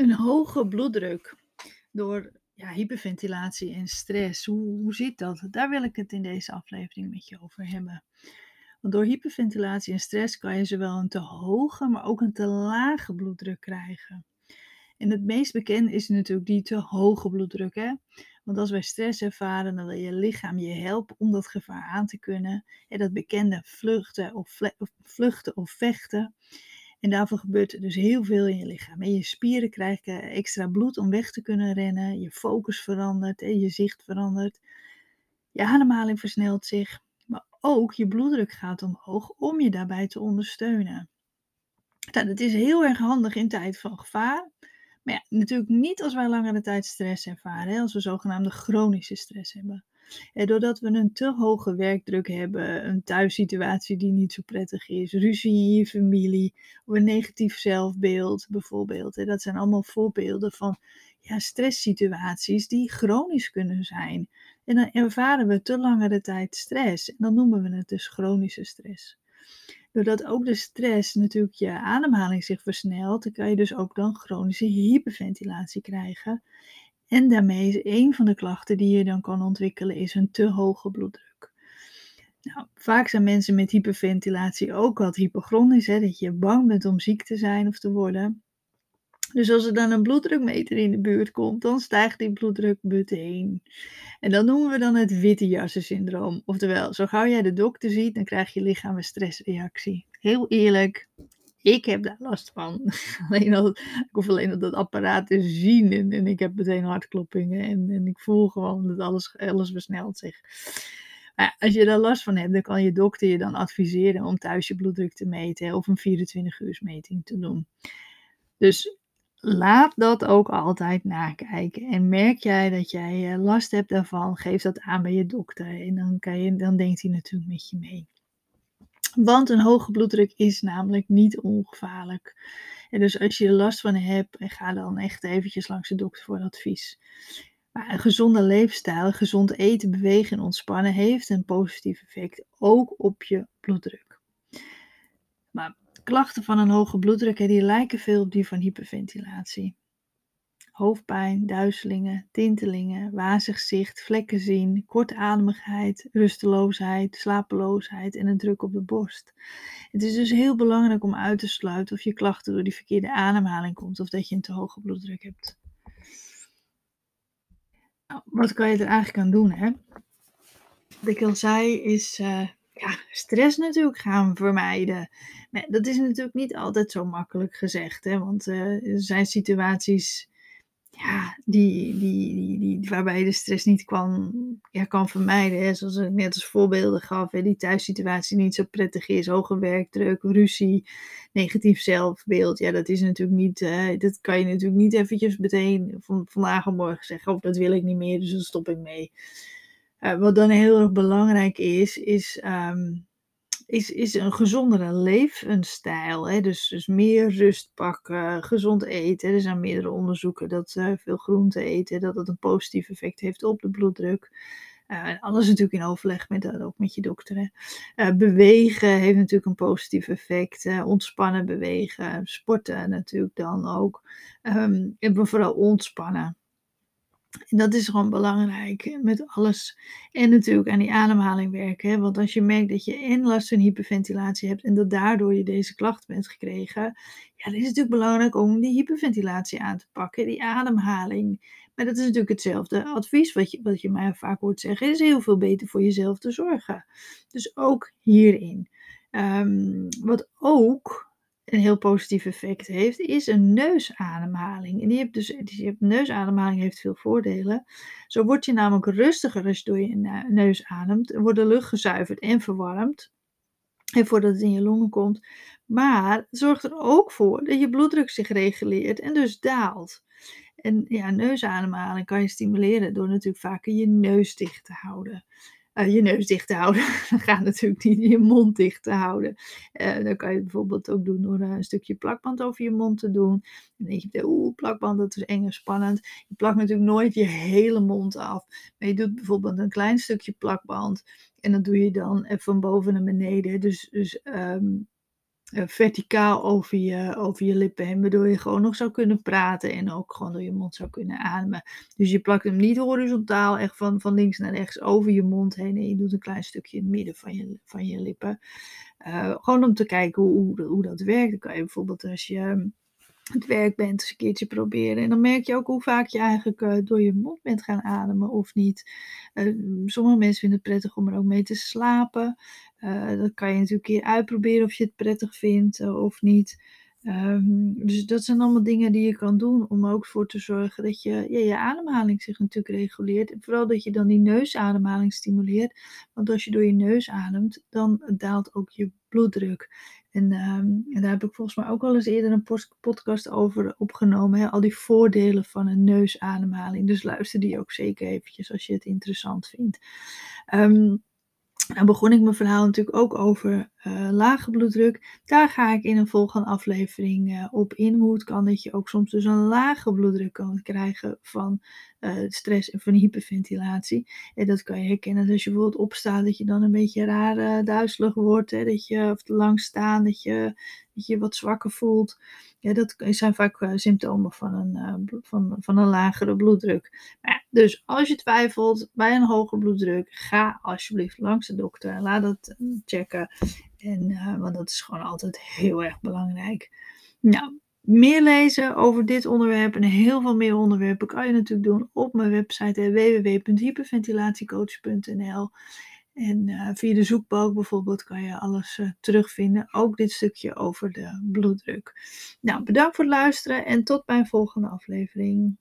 Een hoge bloeddruk door ja, hyperventilatie en stress. Hoe, hoe zit dat? Daar wil ik het in deze aflevering met je over hebben. Want door hyperventilatie en stress kan je zowel een te hoge, maar ook een te lage bloeddruk krijgen. En het meest bekend is natuurlijk die te hoge bloeddruk. Hè? Want als wij stress ervaren, dan wil je lichaam je helpen om dat gevaar aan te kunnen. En dat bekende vluchten of, vluchten of vechten. En daarvoor gebeurt dus heel veel in je lichaam. En je spieren krijgen extra bloed om weg te kunnen rennen. Je focus verandert en je zicht verandert. Je ademhaling versnelt zich. Maar ook je bloeddruk gaat omhoog om je daarbij te ondersteunen. Nou, dat is heel erg handig in tijd van gevaar. Maar ja, natuurlijk niet als wij langere tijd stress ervaren. Als we zogenaamde chronische stress hebben. Doordat we een te hoge werkdruk hebben, een thuissituatie die niet zo prettig is, ruzie in je familie, een negatief zelfbeeld bijvoorbeeld. Dat zijn allemaal voorbeelden van ja, stresssituaties die chronisch kunnen zijn. En dan ervaren we te langere tijd stress. En dan noemen we het dus chronische stress. Doordat ook de stress natuurlijk je ademhaling zich versnelt, dan kan je dus ook dan chronische hyperventilatie krijgen. En daarmee is een van de klachten die je dan kan ontwikkelen, is een te hoge bloeddruk. Nou, vaak zijn mensen met hyperventilatie ook wat hypochronisch, hè, dat je bang bent om ziek te zijn of te worden. Dus als er dan een bloeddrukmeter in de buurt komt, dan stijgt die bloeddruk meteen. En dat noemen we dan het witte jassen syndroom. Oftewel, zo gauw jij de dokter ziet, dan krijg je lichaam een stressreactie. Heel eerlijk, ik heb daar last van. alleen al, ik hoef alleen al dat apparaat te zien en, en ik heb meteen hartkloppingen en, en ik voel gewoon dat alles, alles versnelt zich. Maar als je daar last van hebt, dan kan je dokter je dan adviseren om thuis je bloeddruk te meten of een 24 uur meting te doen. Dus laat dat ook altijd nakijken. En merk jij dat jij eh, last hebt daarvan, geef dat aan bij je dokter. En dan, kan je, dan denkt hij natuurlijk met je mee. Want een hoge bloeddruk is namelijk niet ongevaarlijk. En dus als je er last van hebt, ga dan echt eventjes langs de dokter voor advies. Maar een gezonde leefstijl, gezond eten, bewegen en ontspannen heeft een positief effect ook op je bloeddruk. Maar klachten van een hoge bloeddruk die lijken veel op die van hyperventilatie hoofdpijn, duizelingen, tintelingen, wazig zicht, vlekken zien, kortademigheid, rusteloosheid, slapeloosheid en een druk op de borst. Het is dus heel belangrijk om uit te sluiten of je klachten door die verkeerde ademhaling komt of dat je een te hoge bloeddruk hebt. Nou, wat kan je er eigenlijk aan doen? Hè? Wat ik al zei is uh, ja, stress natuurlijk gaan vermijden. Maar dat is natuurlijk niet altijd zo makkelijk gezegd, hè? want uh, er zijn situaties ja, die, die, die, die, waarbij je de stress niet kan, ja, kan vermijden. Hè. Zoals ik net als voorbeelden gaf, hè, die thuissituatie niet zo prettig is, hoge werkdruk, ruzie, negatief zelfbeeld. Ja, dat is natuurlijk niet, uh, dat kan je natuurlijk niet eventjes meteen van vandaag of morgen zeggen, of dat wil ik niet meer, dus dan stop ik mee. Uh, wat dan heel erg belangrijk is, is um, is, is een gezondere levensstijl. Hè? Dus, dus meer rust pakken, gezond eten. Er zijn meerdere onderzoeken dat uh, veel groente eten, dat het een positief effect heeft op de bloeddruk. Uh, alles natuurlijk in overleg met, uh, ook met je dokter. Uh, bewegen heeft natuurlijk een positief effect. ontspannen bewegen. Sporten natuurlijk dan ook. Um, vooral ontspannen. En dat is gewoon belangrijk met alles. En natuurlijk aan die ademhaling werken. Want als je merkt dat je en last van hyperventilatie hebt en dat daardoor je deze klacht bent gekregen, ja, dan is het natuurlijk belangrijk om die hyperventilatie aan te pakken, die ademhaling. Maar dat is natuurlijk hetzelfde advies wat je, wat je mij vaak hoort zeggen. Is heel veel beter voor jezelf te zorgen. Dus ook hierin. Um, wat ook een heel positief effect heeft, is een neusademhaling. En die hebt dus, die neusademhaling heeft veel voordelen. Zo word je namelijk rustiger als je door je neus ademt. Wordt de lucht gezuiverd en verwarmd. En voordat het in je longen komt. Maar zorgt er ook voor dat je bloeddruk zich reguleert en dus daalt. En ja, neusademhaling kan je stimuleren door natuurlijk vaker je neus dicht te houden. Eh, je neus dicht te houden. Dan gaat natuurlijk niet je mond dicht te houden. Uh, dan kan je bijvoorbeeld ook doen door een stukje plakband over je mond te doen. Dan denk je, oeh, plakband, dat is eng en spannend. Je plakt natuurlijk nooit je hele mond af. Maar je doet bijvoorbeeld een klein stukje plakband. En dat doe je dan van boven naar beneden. Dus, dus um, eh, verticaal over je, over je lippen heen, waardoor je gewoon nog zou kunnen praten en ook gewoon door je mond zou kunnen ademen. Dus je plakt hem niet horizontaal, echt van, van links naar rechts over je mond heen en je doet een klein stukje in het midden van je, van je lippen. Uh, gewoon om te kijken hoe, hoe, hoe dat werkt. Dan kan je bijvoorbeeld als je het werk bent, eens een keertje proberen. En dan merk je ook hoe vaak je eigenlijk uh, door je mond bent gaan ademen of niet. Uh, sommige mensen vinden het prettig om er ook mee te slapen. Uh, dat kan je natuurlijk een keer uitproberen of je het prettig vindt of niet. Um, dus dat zijn allemaal dingen die je kan doen om ook voor te zorgen dat je je ademhaling zich natuurlijk reguleert. En vooral dat je dan die neusademhaling stimuleert. Want als je door je neus ademt, dan daalt ook je bloeddruk. En, um, en, daar heb ik volgens mij ook al eens eerder een podcast over opgenomen. Hè? Al die voordelen van een neusademhaling. Dus luister die ook zeker eventjes als je het interessant vindt. Um, nou begon ik mijn verhaal natuurlijk ook over uh, lage bloeddruk. Daar ga ik in een volgende aflevering uh, op in. Hoe het kan dat je ook soms dus een lage bloeddruk kan krijgen van uh, stress en van hyperventilatie. En dat kan je herkennen als je bijvoorbeeld opstaat, dat je dan een beetje raar duizelig wordt. Hè? Dat je of te lang staan, dat je, je wat zwakker voelt. Ja, dat zijn vaak uh, symptomen van een, uh, van, van een lagere bloeddruk. Dus als je twijfelt bij een hoge bloeddruk, ga alsjeblieft langs de dokter. Laat dat uh, checken. En, want dat is gewoon altijd heel erg belangrijk. Nou, meer lezen over dit onderwerp en heel veel meer onderwerpen kan je natuurlijk doen op mijn website www.hyperventilatiecoach.nl. En uh, via de zoekbalk bijvoorbeeld kan je alles uh, terugvinden. Ook dit stukje over de bloeddruk. Nou, bedankt voor het luisteren en tot mijn volgende aflevering.